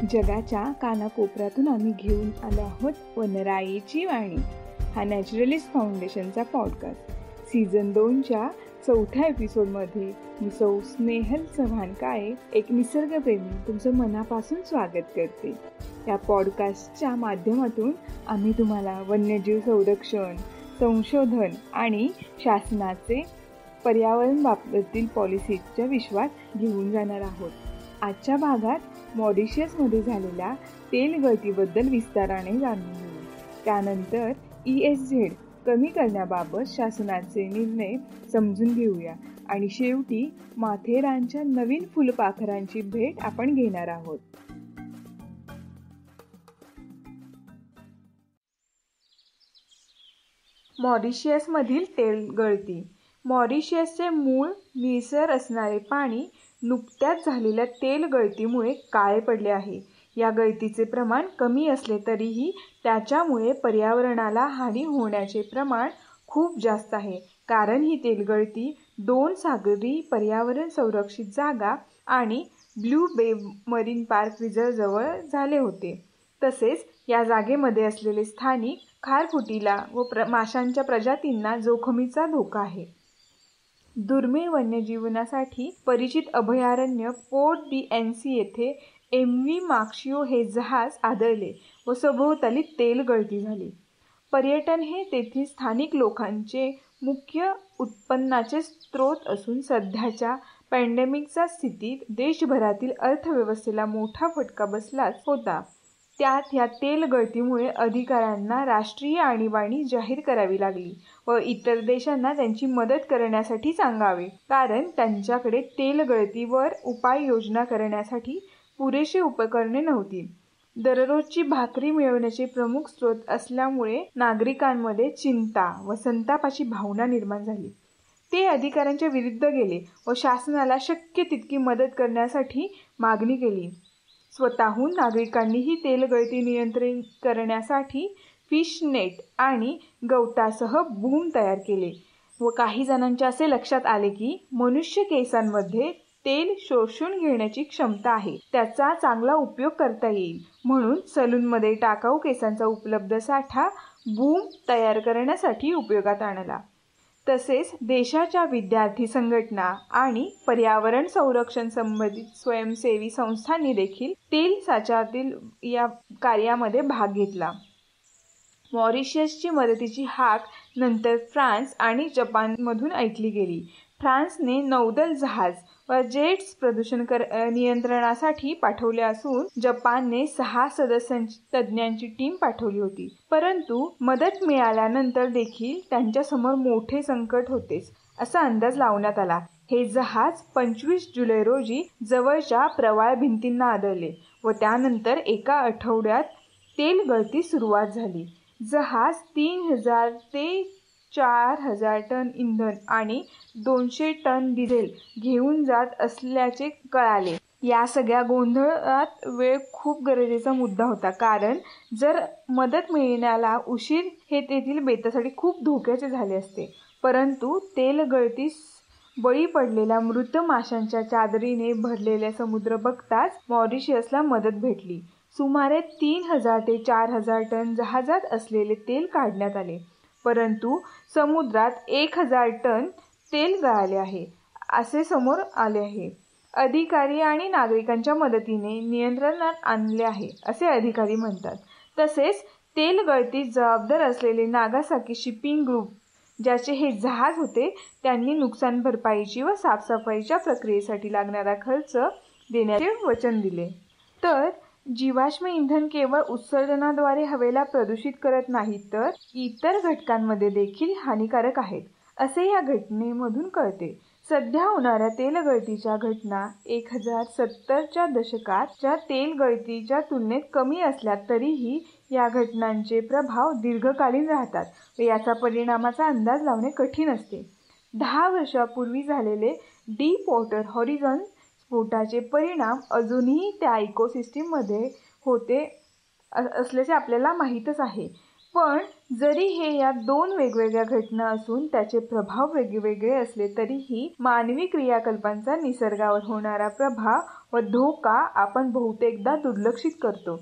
जगाच्या कानाकोपऱ्यातून आम्ही घेऊन आलो आहोत वनराईची वाणी. हा नॅचरलिस्ट फाउंडेशनचा पॉडकास्ट. सीझन दोनच्या चौथ्या एपिसोडमध्ये मी सौ स्नेहल चव्हाण काळे एक निसर्गप्रेमी तुमचं मनापासून स्वागत करते. या पॉडकास्टच्या माध्यमातून आम्ही तुम्हाला वन्यजीव संरक्षण संशोधन आणि शासनाचे पर्यावरण बाबतीतील पॉलिसीच्या विश्वास घेऊन जाणार आहोत. आजच्या भागात मॉरिशियसमध्ये झालेल्या तेल गळतीबद्दल विस्ताराने जाणून घेऊ. त्यानंतर ई एस झेड कमी करण्याबाबत शासनाचे निर्णय समजून घेऊया. आणि शेवटी माथेरानच्या नवीन फुलपाखरांची भेट आपण घेणार आहोत. मॉरिशियसमधील तेल गळती. मॉरिशियसचे मूळ निसर असणारे पाणी नुकत्याच झालेल्या तेल गळतीमुळे काळे पडले आहे. या गळतीचे प्रमाण कमी असले तरीही त्याच्यामुळे पर्यावरणाला हानी होण्याचे प्रमाण खूप जास्त आहे. कारण ही तेलगळती दोन सागरी पर्यावरण संरक्षित जागा आणि ब्ल्यू बे मरीन पार्क रिझर्वजवळ झाले होते. तसेच या जागेमध्ये असलेले स्थानिक खारफुटीला व प्र माशांच्या प्रजातींना जोखमीचा धोका आहे. दुर्मिळ वन्यजीवनासाठी परिचित अभयारण्य पोर्ट डी एन सी येथे एम व्ही मार्क्शिओ हे जहाज आदळले व सभोवताली तेलगळती झाली. पर्यटन हे तेथील स्थानिक लोकांचे मुख्य उत्पन्नाचे स्रोत असून सध्याच्या पॅन्डेमिकच्या स्थितीत देशभरातील अर्थव्यवस्थेला मोठा फटका बसलाच होता. त्यात ह्या तेल गळतीमुळे अधिकाऱ्यांना राष्ट्रीय आणीबाणी जाहीर करावी लागली व इतर देशांना त्यांची मदत करण्यासाठी सांगावे. कारण त्यांच्याकडे तेल गळतीवर उपाययोजना करण्यासाठी पुरेशी उपकरणे नव्हती. दररोजची भाकरी मिळवण्याचे प्रमुख स्रोत असल्यामुळे नागरिकांमध्ये चिंता व संतापाची भावना निर्माण झाली. ते अधिकाऱ्यांच्या विरुद्ध गेले व शासनाला शक्य तितकी मदत करण्यासाठी मागणी केली. स्वतःहून नागरिकांनी ही तेलगळती नियंत्रित करण्यासाठी फिश नेट आणि गवतासह बूम तयार केले व काही जणांच्या असे लक्षात आले की मनुष्य केसांमध्ये तेल शोषून घेण्याची क्षमता आहे. त्याचा चांगला उपयोग करता येईल. म्हणून सलूनमध्ये टाकाऊ केसांचा उपलब्ध साठा बूम तयार करण्यासाठी उपयोगात आणला तसेच देशाच्या विद्यार्थी संघटना आणि पर्यावरण संरक्षण संबंधित स्वयंसेवी संस्थांनी देखील तेल साच्यातील या कार्यामध्ये भाग घेतला. मॉरिशसची मदतीची हाक नंतर फ्रान्स आणि जपानमधून ऐकली गेली. फ्रान्सने नौदल जहाज जेट्स प्रदूषण कर नियंत्रणासाठी पाठवले असून जपानने सहा सदस्यांची तज्ज्ञांची टीम पाठवली होती. परंतु मदत मिळाल्यानंतर देखील त्यांच्यासमोर मोठे संकट होतेच असा अंदाज लावण्यात आला. हे जहाज पंचवीस जुलै रोजी जवळच्या प्रवाळ भिंतींना आदळले व त्यानंतर एका आठवड्यात तेल गळती सुरुवात झाली. जहाज तीन हजार ते चार हजार टन इंधन आणि दोनशे टन डिझेल घेऊन जात असल्याचे कळाले. या सगळ्या गोंधळात वेळ खूप गरजेचा मुद्दा होता. कारण जर मदत मिळण्याला उशीर हे तेथील बेतासाठी खूप धोक्याचे झाले असते. परंतु तेल गळतीस बळी पडलेल्या मृत माशांच्या चादरीने भरलेल्या समुद्र बघताच मॉरिशियसला मदत भेटली. सुमारे तीन हजार ते चार हजार टन जहाजात असलेले तेल काढण्यात आले. परंतु समुद्रात एक हजार टन तेल गळाले आहे असे समोर आले आहे. अधिकारी आणि नागरिकांच्या मदतीने नियंत्रणात आणले आहे असे अधिकारी म्हणतात. तसेच तेल गळतीस जबाबदार असलेले नागासाकी शिपिंग ग्रुप ज्याचे हे जहाज होते त्यांनी नुकसान भरपाईची व साफसफाईच्या प्रक्रियेसाठी लागणारा खर्च देण्याचे वचन दिले. तर जीवाश्म इंधन केवळ उत्सर्जनाद्वारे हवेला प्रदूषित करत नाही तर इतर घटकांमध्ये देखील हानिकारक आहेत असे या घटनेमधून कळते. सध्या होणाऱ्या तेलगळतीच्या घटना एक हजार सत्तरच्या दशकाच्या तेलगळतीच्या तुलनेत कमी असल्या तरीही या घटनांचे प्रभाव दीर्घकालीन राहतात व याचा परिणामाचा अंदाज लावणे कठीण असते. दहा वर्षापूर्वी झालेले डीप वॉटर हॉरिझन स्फोटाचे परिणाम अजूनही त्या इकोसिस्टीममध्ये होते असल्याचे आपल्याला माहीतच आहे. पण जरी हे या दोन वेगवेगळ्या घटना असून त्याचे प्रभाव वेगवेगळे असले तरीही मानवी क्रियाकल्पांचा निसर्गावर होणारा प्रभाव व धोका आपण बहुतेकदा दुर्लक्षित करतो.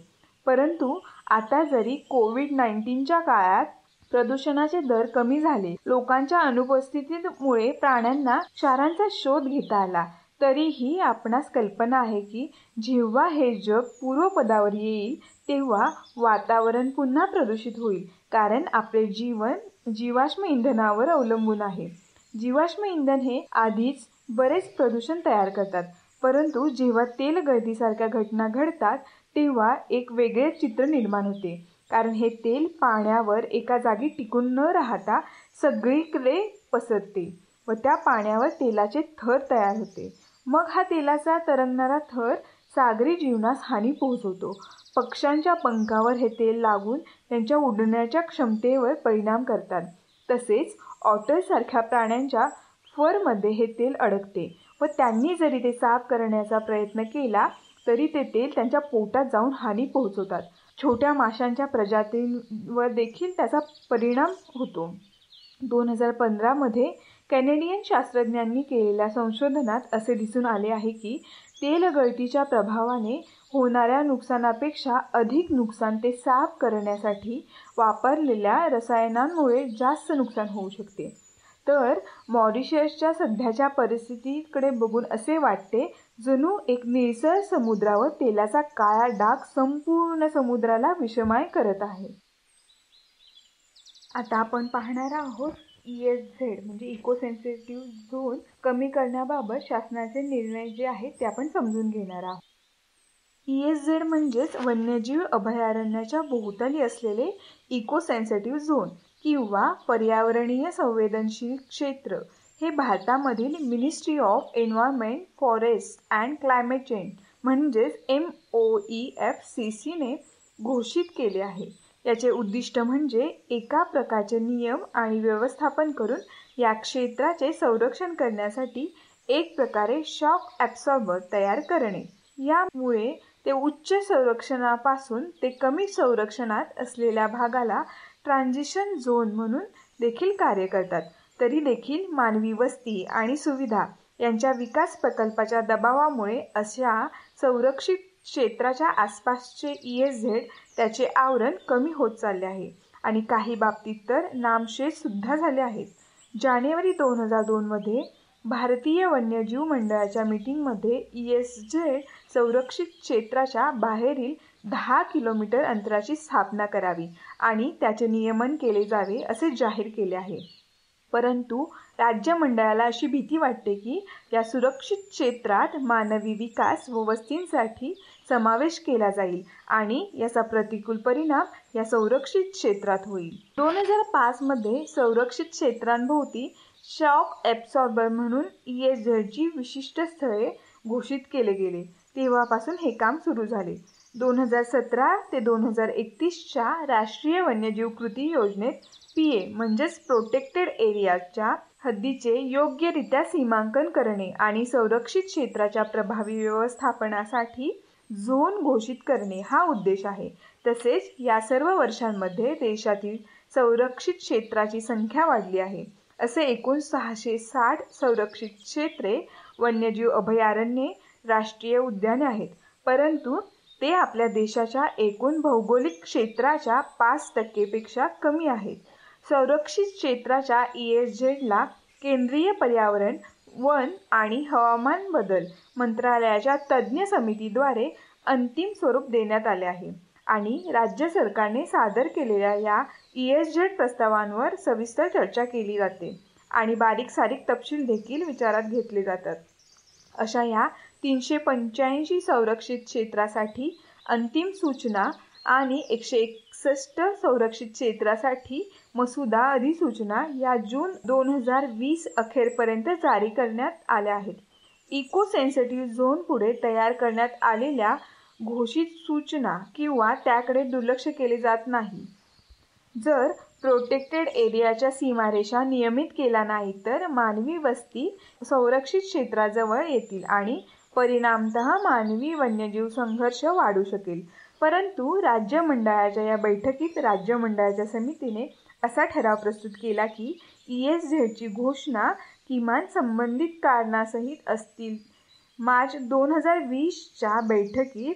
परंतु आता जरी कोविड नाईन्टीनच्या काळात प्रदूषणाचे दर कमी झाले लोकांच्या अनुपस्थितीमुळे प्राण्यांना क्षारांचा शोध घेता आला तरीही आपणास कल्पना आहे की जेव्हा हे जग पूर्वपदावर येईल तेव्हा वातावरण पुन्हा प्रदूषित होईल कारण आपले जीवन जीवाश्म इंधनावर अवलंबून आहे. जीवाश्म इंधन हे आधीच बरेच प्रदूषण तयार करतात परंतु जेव्हा तेल गळतीसारख्या घटना घडतात तेव्हा एक वेगळे चित्र निर्माण होते कारण हे तेल पाण्यावर एका जागी टिकून न राहता सगळीकडे पसरते व त्या पाण्यावर तेलाचे थर तयार होते. मग हा तेलाचा तरंगणारा थर सागरी जीवनास हानी पोहोचवतो. पक्ष्यांच्या पंखावर हे तेल लागून त्यांच्या उडण्याच्या क्षमतेवर परिणाम करतात. तसेच ऑटरसारख्या प्राण्यांच्या फरमध्ये हे तेल अडकते व त्यांनी जरी ते साफ करण्याचा प्रयत्न केला तरी ते तेल त्यांच्या पोटात जाऊन हानी पोहोचवतात. छोट्या माशांच्या प्रजातींवर देखील त्याचा परिणाम होतो. दोन हजार पंधरामध्ये कॅनेडियन शास्त्रज्ञांनी केलेल्या संशोधनात असे दिसून आले आहे की तेलगळतीच्या प्रभावाने होणाऱ्या नुकसानापेक्षा अधिक नुकसान ते साफ करण्यासाठी वापरलेल्या रसायनांमुळे जास्त नुकसान होऊ शकते. तर मॉरिशसच्या सध्याच्या परिस्थितीकडे बघून असे वाटते जणू एक निळसर समुद्रावर तेलाचा काळा डाग संपूर्ण समुद्राला विषमय करत आहे. आता आपण पाहणार आहोत ई एस झेड म्हणजे इको सेन्सिटिव्ह झोन कमी करण्याबाबत शासनाचे निर्णय जे आहेत ते आपण समजून घेणार आहोत. ई एस झेड म्हणजेच वन्यजीव अभयारण्याच्या भोवताली असलेले इको सेन्सिटिव्ह झोन किंवा पर्यावरणीय संवेदनशील क्षेत्र. हे भारतामधील ministry of environment forest and climate change म्हणजेच M O E F C सीने घोषित केले आहे. याचे उद्दिष्ट म्हणजे एका प्रकारचे नियम आणि व्यवस्थापन करून या क्षेत्राचे संरक्षण करण्यासाठी एक प्रकारे शॉक ॲब्सॉर्बर तयार करणे. यामुळे ते उच्च संरक्षणापासून ते कमी संरक्षणात असलेल्या भागाला ट्रान्झिशन झोन म्हणून देखील कार्य करतात. तरी देखील मानवी वस्ती आणि सुविधा यांच्या विकास प्रकल्पाच्या दबावामुळे अशा संरक्षित क्षेत्राच्या आसपासचे ई एस झेड त्याचे आवरण कमी होत चालले आहे. आणि काही बाबतीत तर नामशेष सुद्धा झाले आहेत. जानेवारी दोन हजार दोनमध्ये भारतीय वन्यजीव मंडळाच्या मीटिंगमध्ये ई एस झेड संरक्षित क्षेत्राच्या बाहेरील दहा किलोमीटर अंतराची स्थापना करावी आणि त्याचे नियमन केले जावे असे जाहीर केले आहे. परंतु राज्य मंडळाला अशी भीती वाटते की या सुरक्षित क्षेत्रात मानवी विकास व वस्तींसाठी समावेश केला जाईल आणि याचा प्रतिकूल परिणाम या संरक्षित क्षेत्रात होईल. दोन हजार पाचमध्ये संरक्षित क्षेत्रांभोवती शॉक ॲब्सॉर्बर म्हणून ई एस झेडची विशिष्ट स्थळे घोषित केले गेले. तेव्हापासून हे काम सुरू झाले. दोन हजार सतरा ते दोन हजार एकतीसच्या राष्ट्रीय वन्यजीव कृती योजनेत पी ए म्हणजेच प्रोटेक्टेड एरियाच्या हद्दीचे योग्यरित्या सीमांकन करणे आणि संरक्षित क्षेत्राच्या प्रभावी व्यवस्थापनासाठी झोन घोषित करणे हा उद्देश आहे. तसेच या सर्व वर्षांमध्ये देशातील संरक्षित क्षेत्राची संख्या वाढली आहे. असे एकूण सहाशे साठ संरक्षित क्षेत्रे वन्यजीव अभयारण्ये राष्ट्रीय उद्याने आहेत. परंतु ते आपल्या देशाच्या एकूण भौगोलिक क्षेत्राच्या पाच टक्केपेक्षा कमी आहेत. संरक्षित क्षेत्राच्या ई एस झेडला केंद्रीय पर्यावरण वन आणि हवामान बदल मंत्रालयाच्या तज्ज्ञ समितीद्वारे अंतिम स्वरूप देण्यात आले आहे. आणि राज्य सरकारने सादर केलेल्या या ई एस झेड प्रस्तावांवर सविस्तर चर्चा केली जाते आणि बारीक सारीक तपशील देखील विचारात घेतले जातात. अशा या तीनशे पंच्याऐंशी संरक्षित क्षेत्रासाठी अंतिम सूचना आणि एकशे एकसष्ट संरक्षित क्षेत्रासाठी मसुदा अधिसूचना या जून दोन हजार वीस अखेरपर्यंत जारी करण्यात आल्या आहेत. इको सेन्सिटिव्ह झोन पुढे तयार करण्यात आलेल्या घोषित सूचना किंवा त्याकडे दुर्लक्ष केले जात नाही. जर प्रोटेक्टेड एरियाच्या सीमारेषा नियमित केला नाही तर मानवी वस्ती संरक्षित क्षेत्राजवळ येतील आणि परिणामत मानवी वन्यजीव संघर्ष वाढू शकेल. परंतु राज्य मंडळाच्या या बैठकीत राज्य मंडळाच्या समितीने असा ठराव प्रस्तुत केला की ई एस झेडची घोषणा किमान संबंधित कारणासहित असतील. मार्च दोन हजार वीसच्या बैठकीत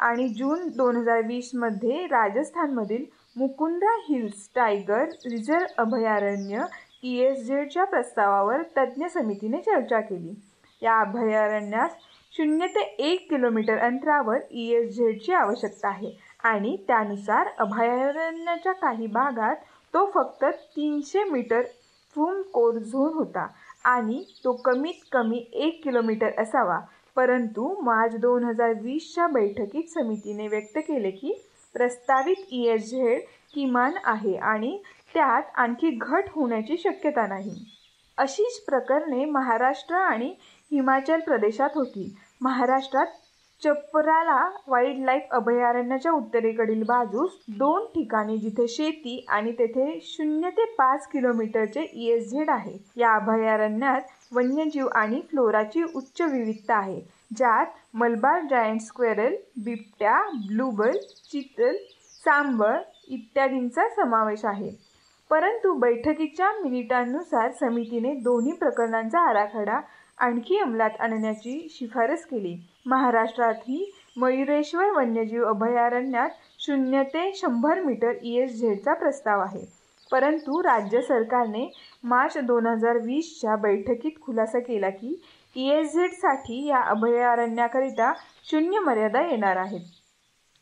आणि जून दोन हजार वीसमध्ये राजस्थानमधील मुकुंद्रा हिल्स टायगर रिझर्व अभयारण्य ई एस झेडच्या प्रस्तावावर तज्ज्ञ समितीने चर्चा केली. या अभयारण्यास शून्य ते एक किलोमीटर अंतरावर ई एस झेडची आवश्यकता आहे आणि त्यानुसार अभयारण्याच्या काही भागात तो फक्त तीनशे मीटर फूम कोर झोन होता आणि तो कमीत कमी एक किलोमीटर असावा. परंतु मार्च दोन हजार वीसच्या बैठकीत समितीने व्यक्त केले की प्रस्तावित ई एस झेड किमान आहे आणि त्यात आणखी घट होण्याची शक्यता नाही. अशीच प्रकरणे महाराष्ट्र आणि हिमाचल प्रदेशात होती. महाराष्ट्रात चप्पराला वाईल्ड लाईफ अभयारण्याच्या उत्तरेकडील बाजूस दोन ठिकाणी जिथे शेती आणि तेथे शून्य ते पाच किलोमीटरचे ई एस झेड आहे. या अभयारण्यात वन्यजीव आणि फ्लोराची उच्च विविधता आहे ज्यात मलबार जायंट स्क्वेरल बिबट्या ब्लूबल चितल सांबळ इत्यादींचा समावेश आहे. परंतु बैठकीच्या मिनिटांनुसार समितीने दोन्ही प्रकरणांचा आराखडा आणखी अंमलात आणण्याची शिफारस केली. महाराष्ट्रातही मयुरेश्वर वन्यजीव अभयारण्यात शून्य ते शंभर मीटर ई एस झेडचा प्रस्ताव आहे. परंतु राज्य सरकारने मार्च दोन हजार वीसच्या बैठकीत खुलासा केला की ई एस झेडसाठी या अभयारण्याकरिता शून्य मर्यादा येणार आहेत.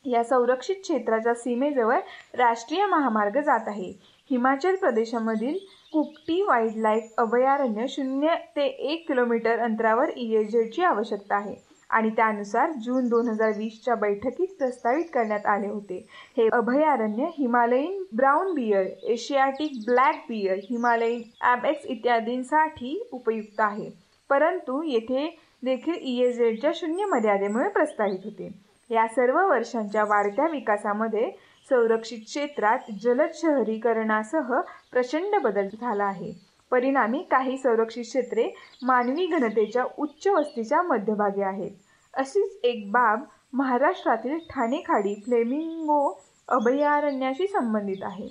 या संरक्षित क्षेत्राच्या सीमेजवळ राष्ट्रीय महामार्ग जात आहे. हिमाचल प्रदेशामधील कुकटी वाईल्डलाईफ अभयारण्य शून्य ते एक किलोमीटर अंतरावर ई आवश्यकता आहे. आणि त्यानुसार जून दोन हजार वीसच्या बैठकीत प्रस्तावित करण्यात आले होते. हे अभयारण्य Himalayan brown bear Asiatic black bear Himalayan ibex इत्यादींसाठी उपयुक्त आहे. परंतु येथे देखील ई शून्य मर्यादेमुळे प्रस्तावित होते. या सर्व वर्षांच्या वाढत्या विकासामध्ये संरक्षित क्षेत्रात जलद शहरीकरणासह प्रचंड बदल झाला आहे. परिणामी काही संरक्षित क्षेत्रे मानवी घनतेच्या उच्च वस्तीच्या मध्यभागी आहेत. अशीच एक बाब महाराष्ट्रातील ठाणे खाडी फ्लेमिंगो अभयारण्याशी संबंधित आहे.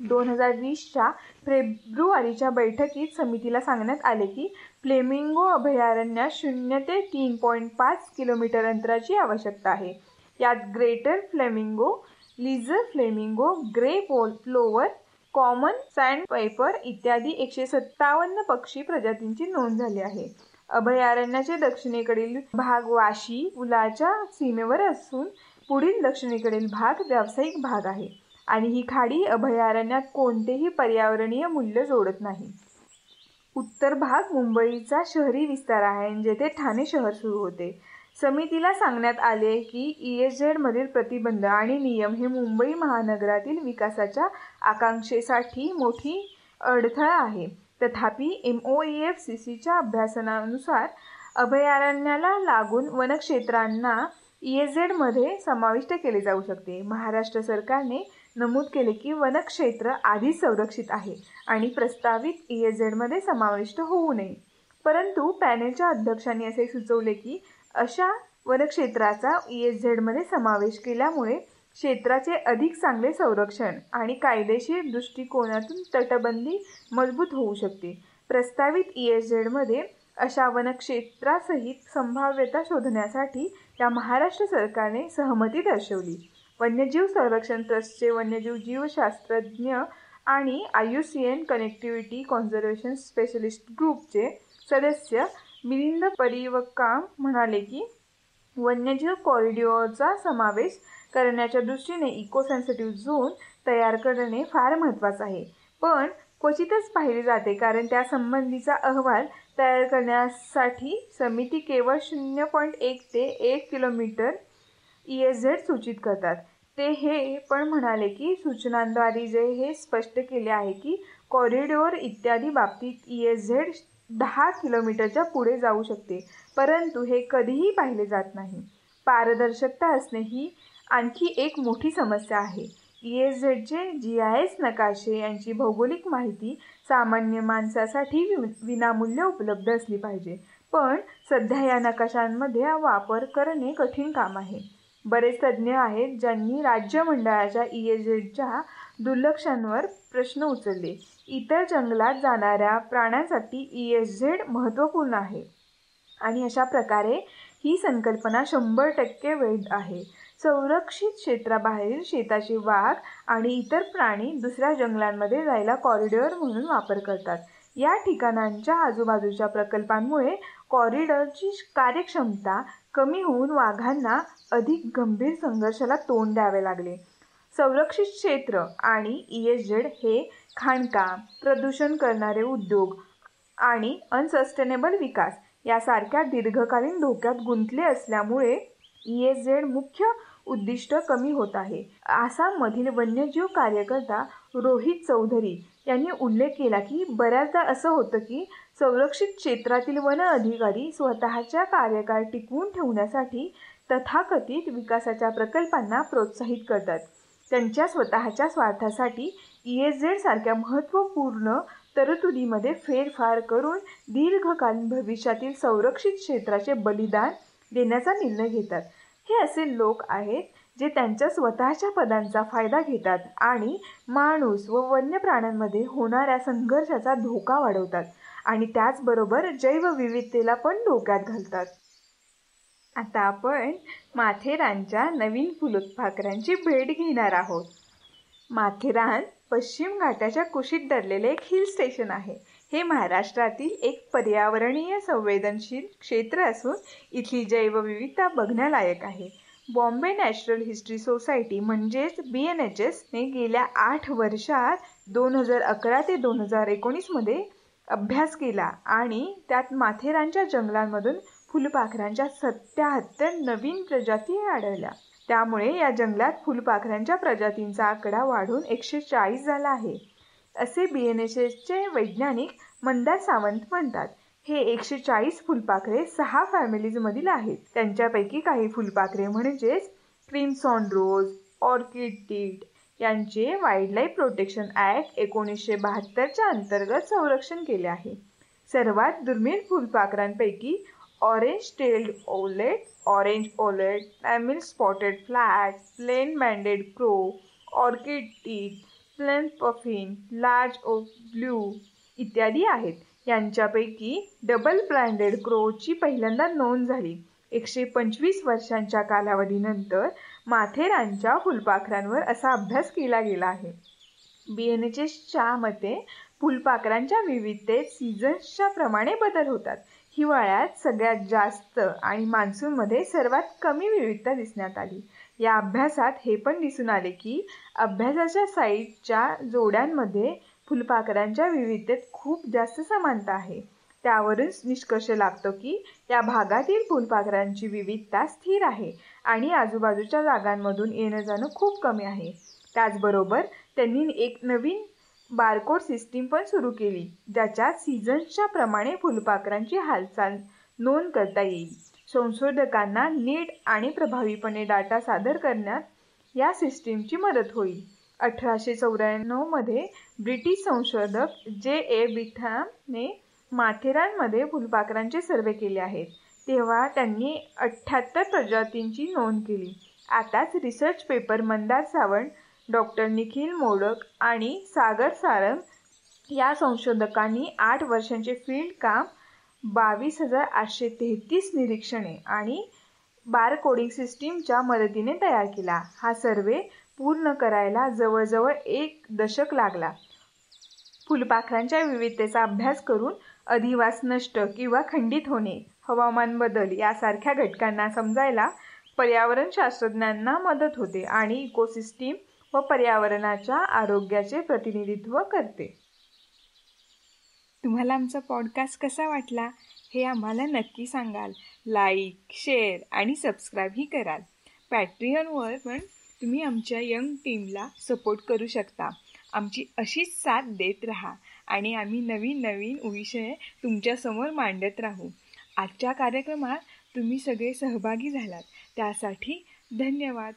दोन हजार वीसच्या फेब्रुवारीच्या बैठकीत समितीला सांगण्यात आले की फ्लेमिंगो अभयारण्यात शून्य ते तीन पॉईंट पाच किलोमीटर अंतराची आवश्यकता आहे. यात greater flamingo lesser flamingo grey plover common sandpiper इत्यादी एकशे सत्तावन्न पक्षी प्रजातींची नोंद झाली आहे. अभयारण्याचे दक्षिणेकडील भाग वाशी पुलाच्या सीमेवर असून पुढील दक्षिणेकडील भाग व्यावसायिक भाग आहे आणि ही खाडी अभयारण्यात कोणतेही पर्यावरणीय मूल्य जोडत नाही. उत्तर भाग मुंबईचा शहरी विस्तार आहे जेथे ठाणे शहर सुरू होते. समितीला सांगण्यात आले की ई एस झेडमधील प्रतिबंध आणि नियम हे मुंबई महानगरातील विकासाच्या आकांक्षेसाठी मोठी अडथळा आहे. तथापि M O E F C सीच्या अभ्यासनानुसार अभयारण्याला लागून वनक्षेत्रांना ई झेडमध्ये समाविष्ट केले जाऊ शकते. महाराष्ट्र सरकारने नमूद केले की वनक्षेत्र आधीच संरक्षित आहे आणि प्रस्तावित ई झेडमध्ये समाविष्ट होऊ नये. परंतु पॅनेलच्या अध्यक्षांनी असे सुचवले की अशा वनक्षेत्राचा ई एस झेडमध्ये समावेश केल्यामुळे क्षेत्राचे अधिक चांगले संरक्षण आणि कायदेशीर दृष्टिकोनातून तटबंदी मजबूत होऊ शकते. प्रस्तावित ई एस झेडमध्ये अशा वनक्षेत्रासहित संभाव्यता शोधण्यासाठी या महाराष्ट्र सरकारने सहमती दर्शवली. वन्यजीव संरक्षण ट्रस्टचे वन्यजीव जीवशास्त्रज्ञ आणि I U C N connectivity conservation specialist ग्रुपचे सदस्य मिलिंद परिवक्का म्हणाले की वन्यजीव कॉरिडॉरचा समावेश करण्याच्या दृष्टीने इको सेन्सिटिव्ह झोन तयार करणे फार महत्त्वाचं आहे. पण क्वचितच पाहिले जाते कारण त्यासंबंधीचा अहवाल तयार करण्यासाठी समिती केवळ शून्य पॉईंट एक ते एक किलोमीटर ई एस झेड सूचित करतात. ते हे पण म्हणाले की सूचनांद्वारे जे हे स्पष्ट केले आहे की कॉरिडॉर इत्यादी बाबतीत ई एस झेड दहा किलोमीटरच्या पुढे जाऊ शकते. परंतु हे कधीही पाहिले जात नाही. पारदर्शकता असणे ही आणखी एक मोठी समस्या आहे. ई एस झेडचे जी आय एस नकाशे यांची भौगोलिक माहिती सामान्य माणसासाठी विनामूल्य उपलब्ध असली पाहिजे. पण सध्या या नकाशांमध्ये वापर करणे कठीण काम आहे. बरेच तज्ज्ञ आहेत ज्यांनी राज्य मंडळाच्या ई एस झेडच्या दुर्लक्षांवर प्रश्न उचलले. इतर जंगलात जाणाऱ्या प्राण्यांसाठी ई एस झेड महत्त्वपूर्ण आहे. आणि अशा प्रकारे ही संकल्पना शंभर टक्के वैध आहे. संरक्षित क्षेत्राबाहेरील शेताचे वाघ आणि इतर प्राणी दुसऱ्या जंगलांमध्ये जायला कॉरिडॉर म्हणून वापर करतात. या ठिकाणांच्या आजूबाजूच्या प्रकल्पांमुळे कॉरिडॉरची कार्यक्षमता कमी होऊन वाघांना अधिक गंभीर संघर्षाला तोंड द्यावे लागले. संरक्षित क्षेत्र आणि ई एस हे खाणकाम प्रदूषण करणारे उद्योग आणि अनसस्टेनेबल विकास यासारख्या दीर्घकालीन धोक्यात गुंतले असल्यामुळे ई एस मुख्य उद्दिष्ट कमी होत आहे. आसाममधील वन्यजीव कार्यकर्ता रोहित चौधरी यांनी उल्लेख केला की बऱ्याचदा असं होतं की संरक्षित क्षेत्रातील वन अधिकारी स्वतःच्या कार्यकाळ टिकवून ठेवण्यासाठी तथाकथित विकासाच्या प्रकल्पांना प्रोत्साहित करतात. त्यांच्या स्वतःच्या स्वार्थासाठी ई एस झेड सारख्या महत्त्वपूर्ण तरतुदीमध्ये फेरफार करून दीर्घकालीन भविष्यातील संरक्षित क्षेत्राचे बलिदान देण्याचा निर्णय घेतात. हे असे लोक आहेत जे त्यांच्या स्वतःच्या पदांचा फायदा घेतात आणि माणूस व वन्य प्राण्यांमध्ये होणाऱ्या संघर्षाचा धोका वाढवतात आणि त्याचबरोबर जैवविविधतेला पण धोक्यात घालतात. आता आपण माथेरानच्या नवीन फुलपाखरांची भेट घेणार आहोत. माथेरान पश्चिम घाटाच्या कुशीत दरलेले एक हिल स्टेशन आहे. हे महाराष्ट्रातील एक पर्यावरणीय संवेदनशील क्षेत्र असून इथली जैवविविधता बघण्यालायक आहे. बॉम्बे नॅचरल हिस्ट्री सोसायटी म्हणजेच बी एन एच एसने गेल्या आठ वर्षात दोन हजार अकरा ते दोन हजार एकोणीसमध्ये अभ्यास केला आणि त्यात माथेरानच्या जंगलांमधून फुलपाखरांच्या सत्याहत्तर नवीन प्रजाती आढळल्या. त्यामुळे या जंगलात फुलपाखरांच्या प्रजातींचा आकडा वाढून एकशे चाळीस झाला आहे. असे बी एन एस एसचे वैज्ञानिक मंदार सावंत म्हणतात हे एकशे चाळीस फुलपाखरे सहा फॅमिलीजमधील आहेत. त्यांच्यापैकी काही फुलपाखरे म्हणजेच क्रिमसॉन रोज ऑर्किड टीट यांचे वाईल्डलाईफ प्रोटेक्शन ॲक्ट एकोणीसशे बहात्तरच्या अंतर्गत संरक्षण केले आहे. सर्वात दुर्मिळ फुलपाखरांपैकी orange tailed owlet orange owlet Tamil spotted flat plain branded crow orchid tit plain puffin large oak blue इत्यादी आहेत. यांच्यापैकी डबल ब्रँडेड क्रोची पहिल्यांदा नोंद झाली. एकशे पंचवीस वर्षांच्या कालावधीनंतर माथेरानच्या फुलपाखरांवर असा अभ्यास केला गेला आहे. बी एन एच एसच्या मते फुलपाखरांच्या विविधतेत सीझन्सच्या प्रमाणे बदल होतात. हिवाळ्यात सगळ्यात जास्त आणि मान्सूनमध्ये सर्वात कमी विविधता दिसण्यात आली. या अभ्यासात हे पण दिसून आले की अभ्यासाच्या साईटच्या जोड्यांमध्ये फुलपाखरांच्या विविधतेत खूप जास्त समानता आहे. त्यावरून निष्कर्ष लागतो की या भागातील फुलपाखरांची विविधता स्थिर आहे आणि आजूबाजूच्या जागांमधून येणं जाणं खूप कमी आहे. त्याचबरोबर त्यांनी एक नवीन बारकोड सिस्टीम पण सुरू केली ज्याच्यात सीझन्सच्या प्रमाणे फुलपाखरांची हालचाल नोंद करता येईल. संशोधकांना नीट आणि प्रभावीपणे डाटा सादर करण्यात या सिस्टीमची मदत होईल. अठराशे चौऱ्याण्णवमध्ये ब्रिटिश संशोधक जे. ए. बिथामने माथेरानमध्ये फुलपाखरांचे सर्वे केले आहेत तेव्हा त्यांनी अठ्ठ्याहत्तर प्रजातींची नोंद केली. आताच research paper Mandar Sawant doctor Nikhil Modak आणि सागर सारंग या संशोधकांनी आठ वर्षांचे फील्ड काम बावीस हजार आठशे तेहतीस निरीक्षणे आणि बार कोडिंग सिस्टीमच्या मदतीने तयार केला. हा सर्वे पूर्ण करायला जवळजवळ एक दशक लागला. फुलपाखरांच्या विविधतेचा अभ्यास करून अधिवास नष्ट किंवा खंडित होणे हवामान बदल यासारख्या घटकांना समजायला पर्यावरण शास्त्रज्ञांना मदत होते आणि इकोसिस्टीम व पर्यावरणाच्या आरोग्याचे प्रतिनिधित्व करते. तुम्हाला आमचा पॉडकास्ट कसा वाटला हे आम्हाला नक्की सांगाल. लाईक शेअर आणि सबस्क्राईबही कराल. पॅट्रियनवर पण तुम्ही आमच्या यंग टीमला सपोर्ट करू शकता. आमची अशीच साथ देत राहा आणि आम्ही नवीन नवीन विषय तुमच्यासमोर मांडत राहू. आजच्या कार्यक्रमात तुम्ही सगळे सहभागी झालात. त्यासाठी धन्यवाद.